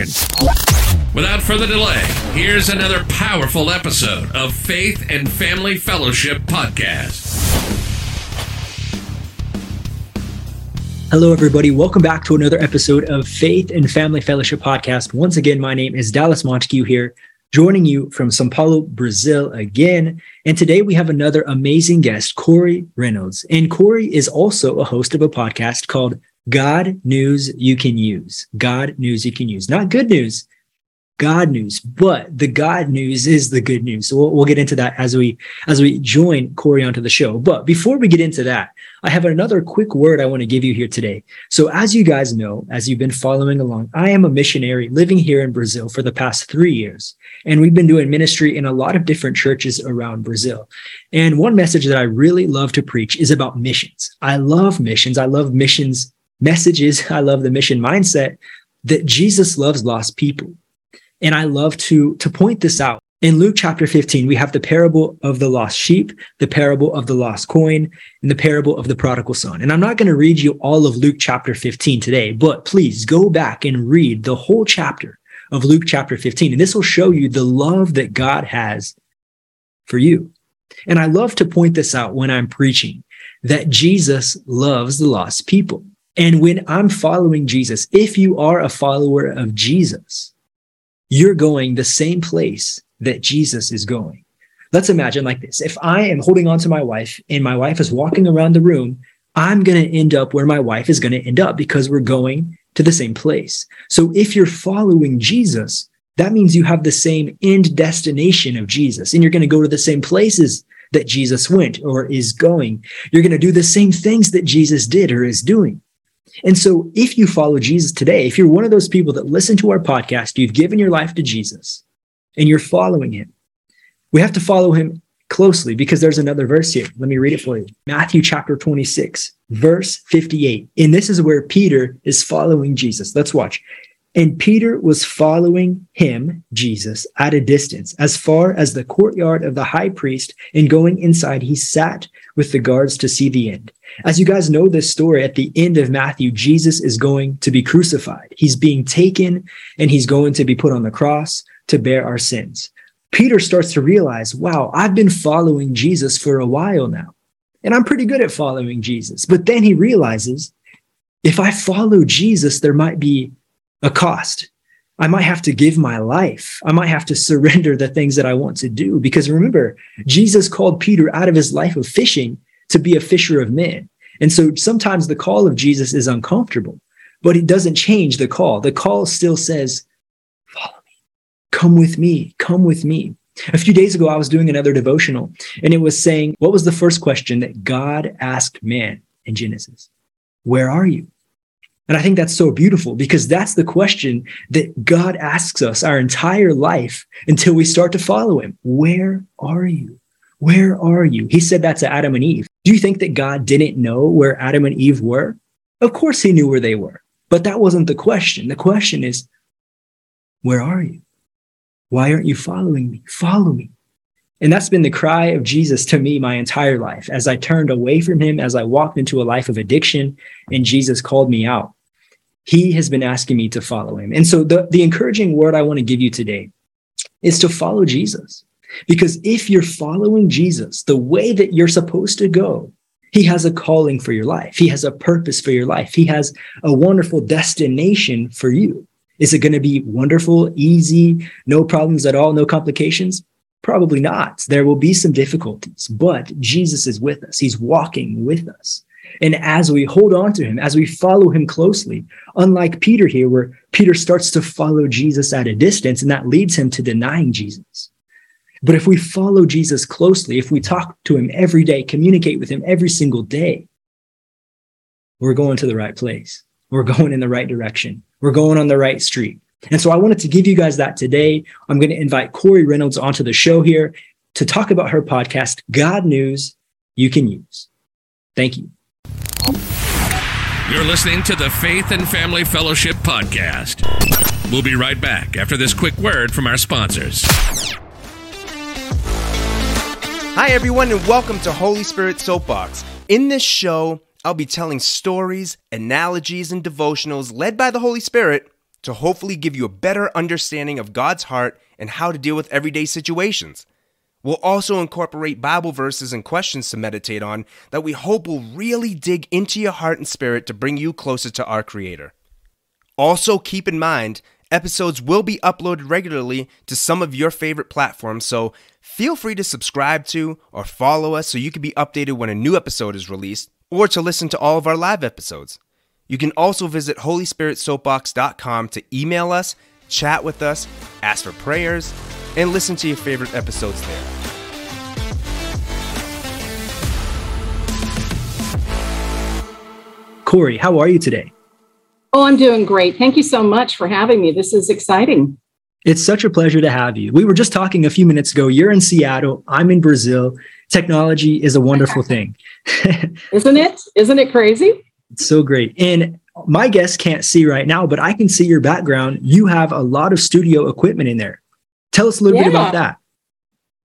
Without further delay, here's another powerful episode of Faith and Family Fellowship Podcast. Hello, everybody. Welcome back to another episode of Faith and Family Fellowship Podcast. Once again, my name is Dallas Montague here, joining you from Sao Paulo, Brazil again. And today we have another amazing guest, Corey Reynolds. And Corey is also a host of a podcast called God news you can use. God news you can use. Not good news, God news. But the God news is the good news. So we'll, we'll, get into that as we as we join Corey onto the show. But before we get into that, I have another quick word I want to give you here today. So as you guys know, as you've been following along, I am a missionary living here in Brazil for the past three years. And we've been doing ministry in a lot of different churches around Brazil. And one message that I really love to preach is about missions. I love missions. I love missions messages. I love the mission mindset that Jesus loves lost people. And I love to, to point this out. In Luke chapter 15, we have the parable of the lost sheep, the parable of the lost coin, and the parable of the prodigal son. And I'm not going to read you all of Luke chapter 15 today, but please go back and read the whole chapter of Luke chapter 15. And this will show you the love that God has for you. And I love to point this out when I'm preaching that Jesus loves the lost people. And when I'm following Jesus, if you are a follower of Jesus, you're going the same place that Jesus is going. Let's imagine like this. If I am holding on to my wife and my wife is walking around the room, I'm going to end up where my wife is going to end up because we're going to the same place. So if you're following Jesus, that means you have the same end destination of Jesus and you're going to go to the same places that Jesus went or is going. You're going to do the same things that Jesus did or is doing. And so, if you follow Jesus today, if you're one of those people that listen to our podcast, you've given your life to Jesus and you're following him, we have to follow him closely because there's another verse here. Let me read it for you Matthew chapter 26, verse 58. And this is where Peter is following Jesus. Let's watch. And Peter was following him, Jesus, at a distance, as far as the courtyard of the high priest. And going inside, he sat with the guards to see the end. As you guys know this story, at the end of Matthew, Jesus is going to be crucified. He's being taken and he's going to be put on the cross to bear our sins. Peter starts to realize, wow, I've been following Jesus for a while now, and I'm pretty good at following Jesus. But then he realizes, if I follow Jesus, there might be a cost. I might have to give my life. I might have to surrender the things that I want to do. Because remember, Jesus called Peter out of his life of fishing to be a fisher of men. And so sometimes the call of Jesus is uncomfortable, but it doesn't change the call. The call still says, follow me, come with me, come with me. A few days ago, I was doing another devotional and it was saying, what was the first question that God asked man in Genesis? Where are you? And I think that's so beautiful because that's the question that God asks us our entire life until we start to follow him. Where are you? Where are you? He said that to Adam and Eve. Do you think that God didn't know where Adam and Eve were? Of course, he knew where they were. But that wasn't the question. The question is, where are you? Why aren't you following me? Follow me. And that's been the cry of Jesus to me my entire life. As I turned away from him, as I walked into a life of addiction, and Jesus called me out, he has been asking me to follow him. And so the, the encouraging word I want to give you today is to follow Jesus. Because if you're following Jesus the way that you're supposed to go, he has a calling for your life. He has a purpose for your life. He has a wonderful destination for you. Is it going to be wonderful, easy, no problems at all, no complications? Probably not. There will be some difficulties, but Jesus is with us. He's walking with us. And as we hold on to him, as we follow him closely, unlike Peter here, where Peter starts to follow Jesus at a distance, and that leads him to denying Jesus. But if we follow Jesus closely, if we talk to him every day, communicate with him every single day, we're going to the right place. We're going in the right direction. We're going on the right street. And so I wanted to give you guys that today. I'm going to invite Corey Reynolds onto the show here to talk about her podcast, God News You Can Use. Thank you. You're listening to the Faith and Family Fellowship Podcast. We'll be right back after this quick word from our sponsors. Hi, everyone, and welcome to Holy Spirit Soapbox. In this show, I'll be telling stories, analogies, and devotionals led by the Holy Spirit to hopefully give you a better understanding of God's heart and how to deal with everyday situations. We'll also incorporate Bible verses and questions to meditate on that we hope will really dig into your heart and spirit to bring you closer to our Creator. Also, keep in mind, episodes will be uploaded regularly to some of your favorite platforms, so feel free to subscribe to or follow us so you can be updated when a new episode is released or to listen to all of our live episodes. You can also visit HolySpiritSoapbox.com to email us, chat with us, ask for prayers, and listen to your favorite episodes there. Corey, how are you today? Oh, I'm doing great. Thank you so much for having me. This is exciting. It's such a pleasure to have you. We were just talking a few minutes ago. You're in Seattle, I'm in Brazil. Technology is a wonderful thing. Isn't it? Isn't it crazy? It's so great. And my guests can't see right now, but I can see your background. You have a lot of studio equipment in there. Tell us a little yeah. bit about that.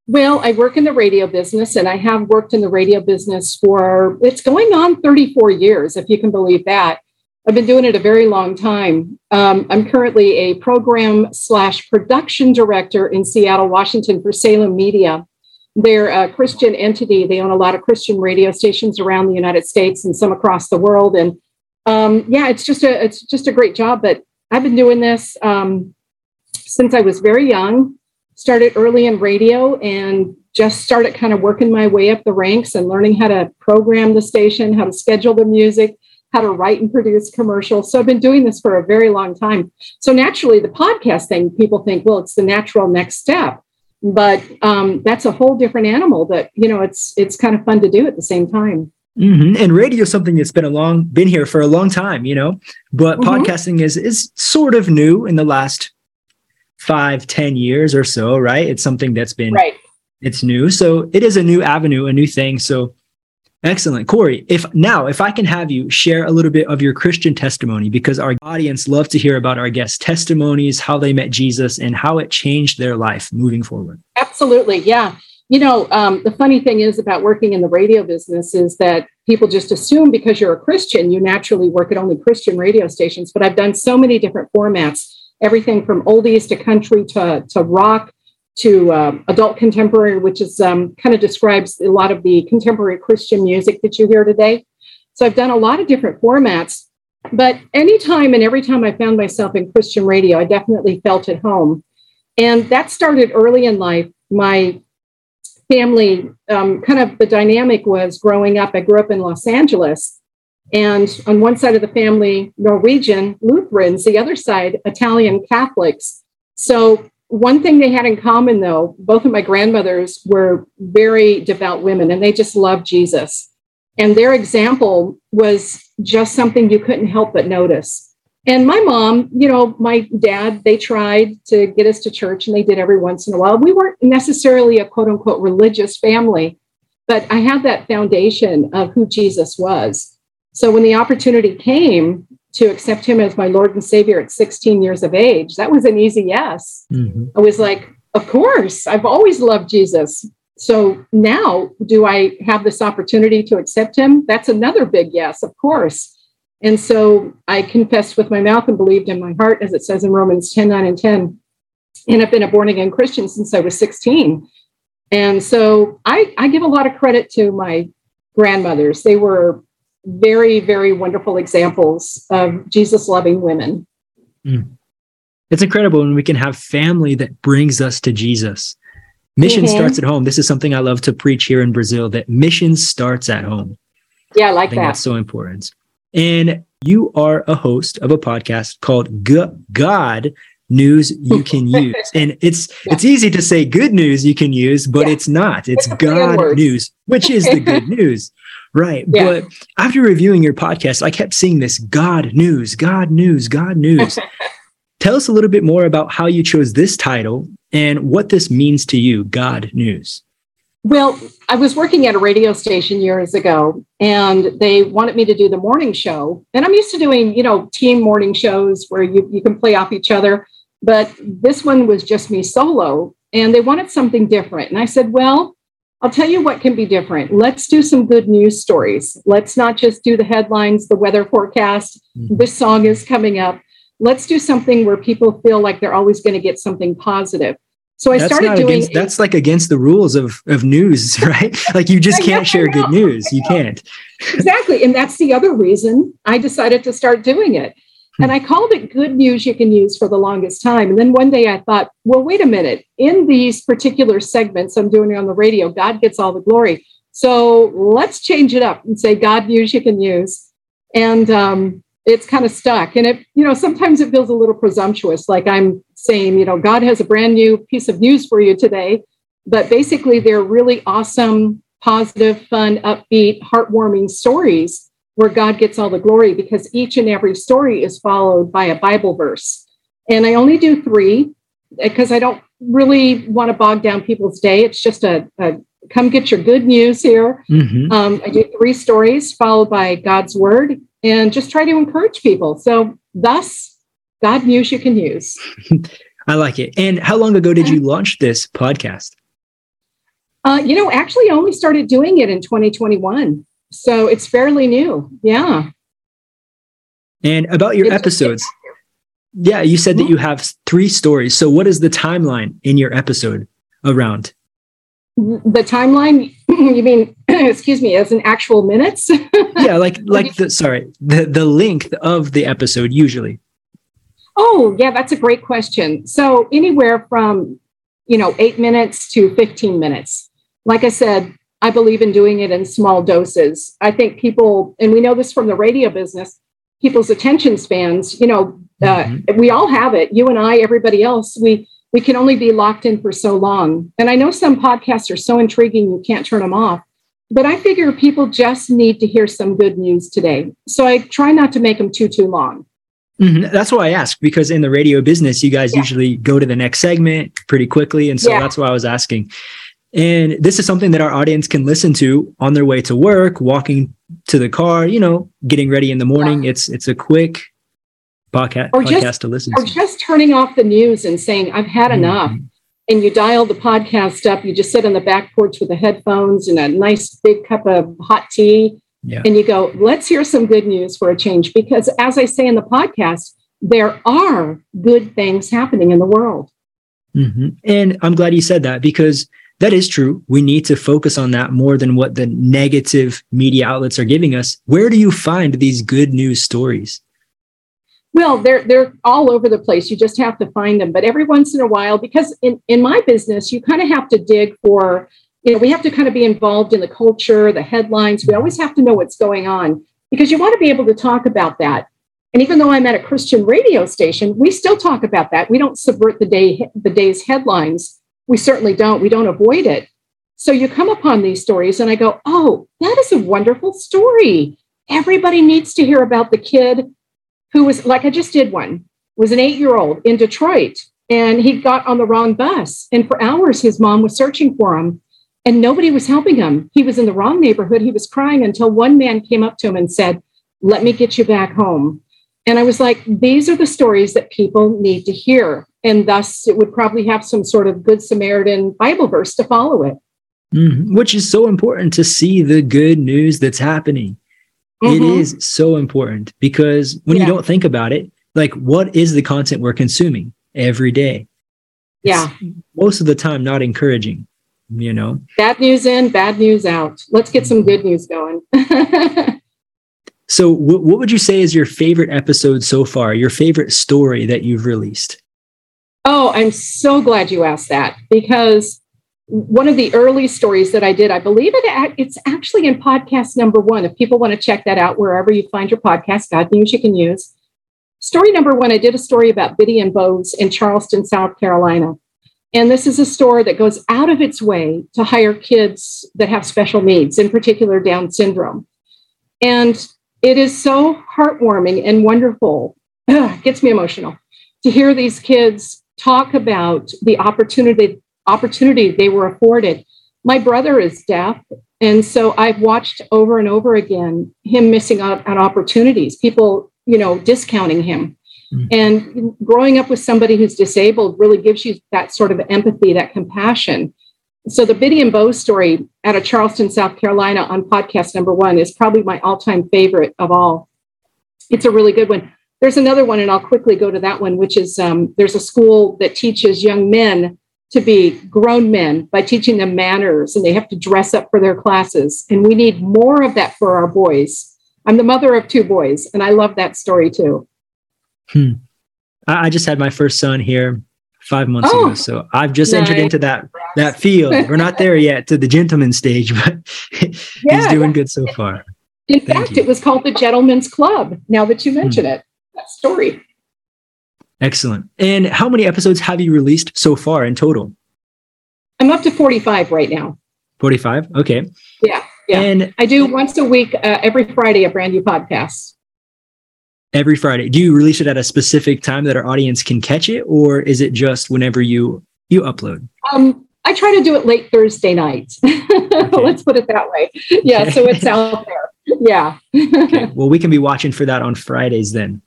Well, I work in the radio business and I have worked in the radio business for it's going on 34 years, if you can believe that. I've been doing it a very long time. Um, I'm currently a program slash production director in Seattle, Washington for Salem Media. They're a Christian entity. They own a lot of Christian radio stations around the United States and some across the world. And um, yeah, it's just a it's just a great job. But I've been doing this um, since I was very young. Started early in radio and just started kind of working my way up the ranks and learning how to program the station, how to schedule the music, how to write and produce commercials. So I've been doing this for a very long time. So naturally, the podcast thing, people think, well, it's the natural next step. But um, that's a whole different animal that, you know, it's it's kind of fun to do at the same time. Mm-hmm. And radio is something that's been a long been here for a long time, you know. But mm-hmm. podcasting is is sort of new in the last five, ten years or so, right? It's something that's been right. It's new, so it is a new avenue, a new thing. So Excellent. Corey, if now, if I can have you share a little bit of your Christian testimony, because our audience love to hear about our guests' testimonies, how they met Jesus, and how it changed their life moving forward. Absolutely. Yeah. You know, um, the funny thing is about working in the radio business is that people just assume because you're a Christian, you naturally work at only Christian radio stations. But I've done so many different formats, everything from oldies to country to, to rock to uh, adult contemporary, which is um, kind of describes a lot of the contemporary Christian music that you hear today. So I've done a lot of different formats, but anytime and every time I found myself in Christian radio, I definitely felt at home. And that started early in life. My family, um, kind of the dynamic was growing up, I grew up in Los Angeles. And on one side of the family, Norwegian Lutherans, the other side, Italian Catholics. So one thing they had in common, though, both of my grandmothers were very devout women and they just loved Jesus. And their example was just something you couldn't help but notice. And my mom, you know, my dad, they tried to get us to church and they did every once in a while. We weren't necessarily a quote unquote religious family, but I had that foundation of who Jesus was. So when the opportunity came to accept him as my Lord and Savior at 16 years of age, that was an easy yes. Mm-hmm. I was like, of course, I've always loved Jesus. So now, do I have this opportunity to accept him? That's another big yes, of course. And so I confessed with my mouth and believed in my heart, as it says in Romans 10 9 and 10. And I've been a born again Christian since I was 16. And so I, I give a lot of credit to my grandmothers. They were very, very wonderful examples of Jesus loving women. Mm. It's incredible when we can have family that brings us to Jesus. Mission mm-hmm. starts at home. This is something I love to preach here in Brazil that mission starts at home. Yeah, I like I that. That's so important. And you are a host of a podcast called G- God news you can use. And it's yeah. it's easy to say good news you can use, but yeah. it's not. It's God news, which is the good news. Right. Yeah. But after reviewing your podcast, I kept seeing this God news, God news, God news. Tell us a little bit more about how you chose this title and what this means to you, God news. Well, I was working at a radio station years ago and they wanted me to do the morning show. And I'm used to doing, you know, team morning shows where you, you can play off each other. But this one was just me solo and they wanted something different. And I said, well, I'll tell you what can be different. Let's do some good news stories. Let's not just do the headlines, the weather forecast, mm-hmm. this song is coming up. Let's do something where people feel like they're always going to get something positive. So I that's started doing against, that's like against the rules of of news, right? like you just can't share good news. You can't. exactly. And that's the other reason I decided to start doing it. And I called it good news you can use for the longest time. And then one day I thought, well, wait a minute. In these particular segments I'm doing on the radio, God gets all the glory. So let's change it up and say God news you can use. And um, it's kind of stuck. And it, you know, sometimes it feels a little presumptuous, like I'm saying, you know, God has a brand new piece of news for you today. But basically, they're really awesome, positive, fun, upbeat, heartwarming stories where God gets all the glory because each and every story is followed by a Bible verse. And I only do three because I don't really want to bog down people's day. It's just a, a come get your good news here. Mm-hmm. Um, I do three stories followed by God's word and just try to encourage people. So, thus, God news you can use. I like it. And how long ago did you launch this podcast? Uh, you know, actually, I only started doing it in 2021. So it's fairly new. Yeah. And about your it's, episodes. yeah, you said that hmm? you have three stories. So what is the timeline in your episode around? The timeline, you mean, excuse me, as in actual minutes? yeah, like like the sorry, the the length of the episode usually. Oh, yeah, that's a great question. So anywhere from, you know, 8 minutes to 15 minutes. Like I said, I believe in doing it in small doses. I think people, and we know this from the radio business, people's attention spans, you know, uh, mm-hmm. we all have it. You and I, everybody else, we we can only be locked in for so long. And I know some podcasts are so intriguing you can't turn them off. But I figure people just need to hear some good news today. So I try not to make them too too long. Mm-hmm. That's why I ask because in the radio business, you guys yeah. usually go to the next segment pretty quickly. And so yeah. that's why I was asking. And this is something that our audience can listen to on their way to work, walking to the car, you know, getting ready in the morning. Yeah. It's it's a quick podcast, or podcast just, to listen or to. just turning off the news and saying, I've had mm-hmm. enough. And you dial the podcast up, you just sit on the back porch with the headphones and a nice big cup of hot tea. Yeah. And you go, let's hear some good news for a change. Because as I say in the podcast, there are good things happening in the world. Mm-hmm. And I'm glad you said that because that is true. We need to focus on that more than what the negative media outlets are giving us. Where do you find these good news stories? Well, they're they're all over the place. You just have to find them. But every once in a while, because in, in my business, you kind of have to dig for, you know, we have to kind of be involved in the culture, the headlines. We always have to know what's going on because you want to be able to talk about that. And even though I'm at a Christian radio station, we still talk about that. We don't subvert the day the day's headlines we certainly don't. We don't avoid it. So you come upon these stories, and I go, oh, that is a wonderful story. Everybody needs to hear about the kid who was, like I just did one, was an eight year old in Detroit, and he got on the wrong bus. And for hours, his mom was searching for him, and nobody was helping him. He was in the wrong neighborhood. He was crying until one man came up to him and said, Let me get you back home. And I was like, these are the stories that people need to hear. And thus, it would probably have some sort of Good Samaritan Bible verse to follow it. Mm-hmm. Which is so important to see the good news that's happening. Mm-hmm. It is so important because when yeah. you don't think about it, like what is the content we're consuming every day? Yeah. It's most of the time, not encouraging, you know? Bad news in, bad news out. Let's get some good news going. So, w- what would you say is your favorite episode so far? Your favorite story that you've released? Oh, I'm so glad you asked that because one of the early stories that I did, I believe it, it's actually in podcast number one. If people want to check that out wherever you find your podcast, God news you can use. story number one, I did a story about Bitty and Beau's in Charleston, South Carolina. And this is a store that goes out of its way to hire kids that have special needs, in particular Down syndrome. And it is so heartwarming and wonderful, Ugh, gets me emotional to hear these kids talk about the opportunity opportunity they were afforded. My brother is deaf, and so I've watched over and over again him missing out on opportunities, people, you know, discounting him. Mm-hmm. And growing up with somebody who's disabled really gives you that sort of empathy, that compassion. So the Bitty and Beau story out of Charleston, South Carolina on podcast number one is probably my all-time favorite of all. It's a really good one. There's another one, and I'll quickly go to that one, which is um, there's a school that teaches young men to be grown men by teaching them manners and they have to dress up for their classes. And we need more of that for our boys. I'm the mother of two boys, and I love that story too. Hmm. I just had my first son here five months oh, ago, so I've just nice. entered into that that field. We're not there yet to the gentleman stage, but yeah. he's doing good so far. In Thank fact, you. it was called the Gentleman's Club. Now that you mention hmm. it, that story. Excellent. And how many episodes have you released so far in total? I'm up to 45 right now. 45? Okay. Yeah. Yeah. And I do once a week, uh, every Friday, a brand new podcast. Every Friday. Do you release it at a specific time that our audience can catch it, or is it just whenever you you upload? Um, I try to do it late Thursday night. Okay. Let's put it that way. Yeah, okay. so it's out there. Yeah. okay. Well, we can be watching for that on Fridays then.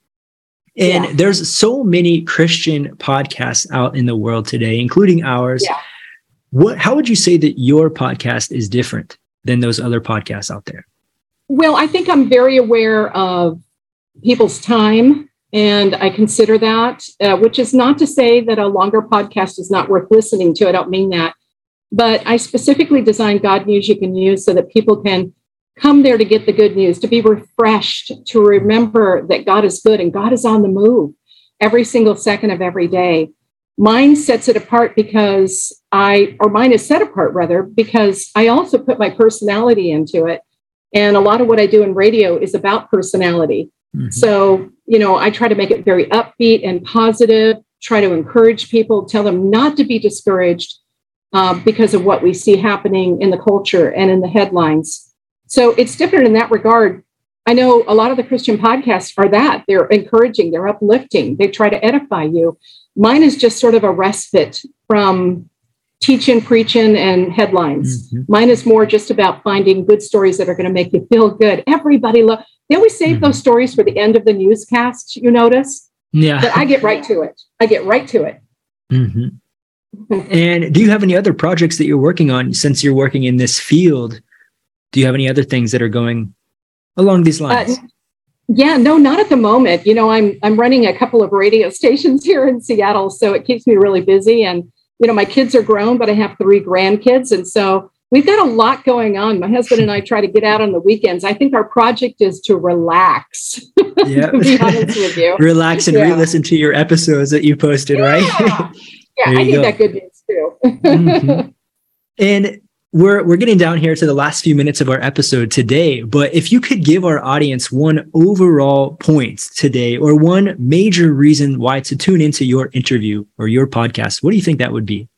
And yeah. there's so many Christian podcasts out in the world today, including ours. Yeah. What how would you say that your podcast is different than those other podcasts out there? Well, I think I'm very aware of people's time and I consider that, uh, which is not to say that a longer podcast is not worth listening to. I don't mean that. But I specifically designed God News You Can Use so that people can come there to get the good news, to be refreshed, to remember that God is good and God is on the move every single second of every day. Mine sets it apart because I, or mine is set apart rather, because I also put my personality into it. And a lot of what I do in radio is about personality. Mm-hmm. So, you know, I try to make it very upbeat and positive, try to encourage people, tell them not to be discouraged uh, because of what we see happening in the culture and in the headlines. So it's different in that regard. I know a lot of the Christian podcasts are that they're encouraging, they're uplifting, they try to edify you. Mine is just sort of a respite from teaching, preaching, and headlines. Mm-hmm. Mine is more just about finding good stories that are going to make you feel good. Everybody love. They always save mm-hmm. those stories for the end of the newscast. You notice? Yeah. But I get right to it. I get right to it. Mm-hmm. and do you have any other projects that you're working on since you're working in this field? do you have any other things that are going along these uh, lines? Uh, yeah, no, not at the moment. You know, I'm I'm running a couple of radio stations here in Seattle, so it keeps me really busy. And you know, my kids are grown, but I have three grandkids, and so we've got a lot going on. My husband and I try to get out on the weekends. I think our project is to relax. Yeah, be honest with you, relax and yeah. re-listen to your episodes that you posted, yeah. right? yeah, I need that good news too. mm-hmm. And we're we're getting down here to the last few minutes of our episode today but if you could give our audience one overall point today or one major reason why to tune into your interview or your podcast what do you think that would be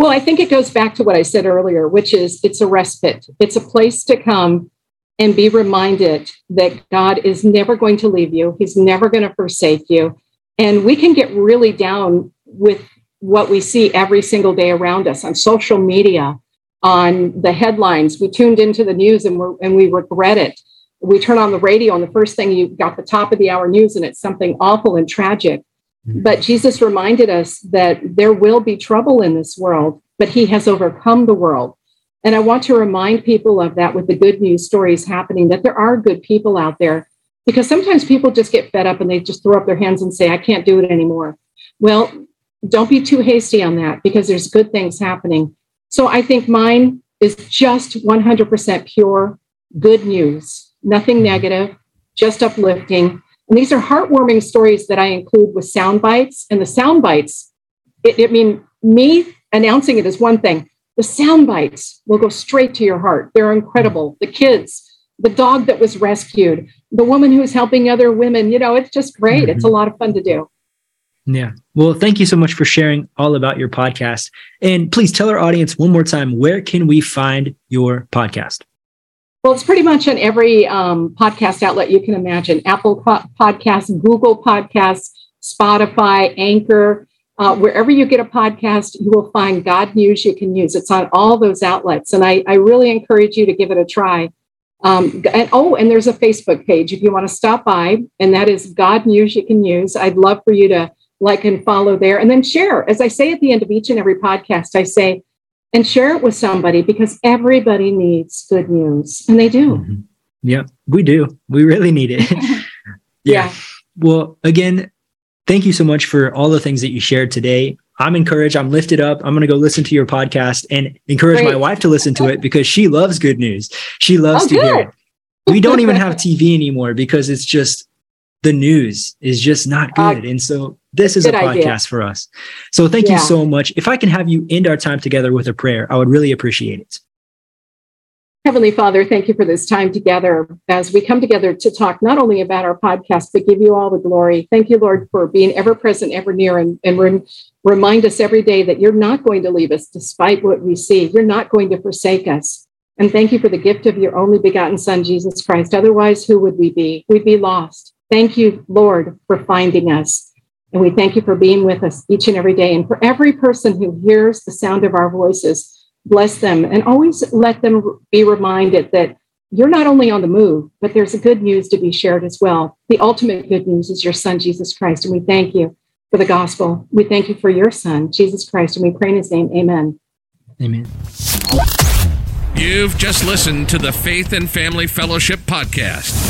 well i think it goes back to what i said earlier which is it's a respite it's a place to come and be reminded that god is never going to leave you he's never going to forsake you and we can get really down with what we see every single day around us on social media on the headlines. We tuned into the news and, we and we regret it. We turn on the radio, and the first thing you got the top of the hour news, and it's something awful and tragic. Mm-hmm. But Jesus reminded us that there will be trouble in this world, but he has overcome the world. And I want to remind people of that with the good news stories happening, that there are good people out there. Because sometimes people just get fed up and they just throw up their hands and say, I can't do it anymore. Well, don't be too hasty on that because there's good things happening. So I think mine is just 100% pure good news, nothing mm-hmm. negative, just uplifting. And these are heartwarming stories that I include with sound bites. And the sound bites, it, I mean, me announcing it is one thing. The sound bites will go straight to your heart. They're incredible. The kids, the dog that was rescued, the woman who's helping other women. You know, it's just great. Mm-hmm. It's a lot of fun to do. Yeah. Well, thank you so much for sharing all about your podcast. And please tell our audience one more time where can we find your podcast? Well, it's pretty much on every um, podcast outlet you can imagine Apple po- Podcasts, Google Podcasts, Spotify, Anchor. Uh, wherever you get a podcast, you will find God News you can use. It's on all those outlets. And I, I really encourage you to give it a try. Um, and oh, and there's a Facebook page if you want to stop by, and that is God News you can use. I'd love for you to like and follow there and then share. As I say at the end of each and every podcast, I say, and share it with somebody because everybody needs good news and they do. Mm-hmm. Yeah, we do. We really need it. yeah. yeah. Well, again, thank you so much for all the things that you shared today. I'm encouraged. I'm lifted up. I'm going to go listen to your podcast and encourage Great. my wife to listen to it because she loves good news. She loves oh, to good. hear it. We don't even have TV anymore because it's just the news is just not uh, good. And so this is a podcast idea. for us. So thank yeah. you so much. If I can have you end our time together with a prayer, I would really appreciate it. Heavenly Father, thank you for this time together as we come together to talk not only about our podcast, but give you all the glory. Thank you, Lord, for being ever present, ever near, and, and re- remind us every day that you're not going to leave us despite what we see. You're not going to forsake us. And thank you for the gift of your only begotten Son, Jesus Christ. Otherwise, who would we be? We'd be lost. Thank you, Lord, for finding us. And we thank you for being with us each and every day. And for every person who hears the sound of our voices, bless them, and always let them be reminded that you're not only on the move, but there's good news to be shared as well. The ultimate good news is your son, Jesus Christ. And we thank you for the gospel. We thank you for your son, Jesus Christ. And we pray in his name. Amen. Amen. You've just listened to the Faith and Family Fellowship podcast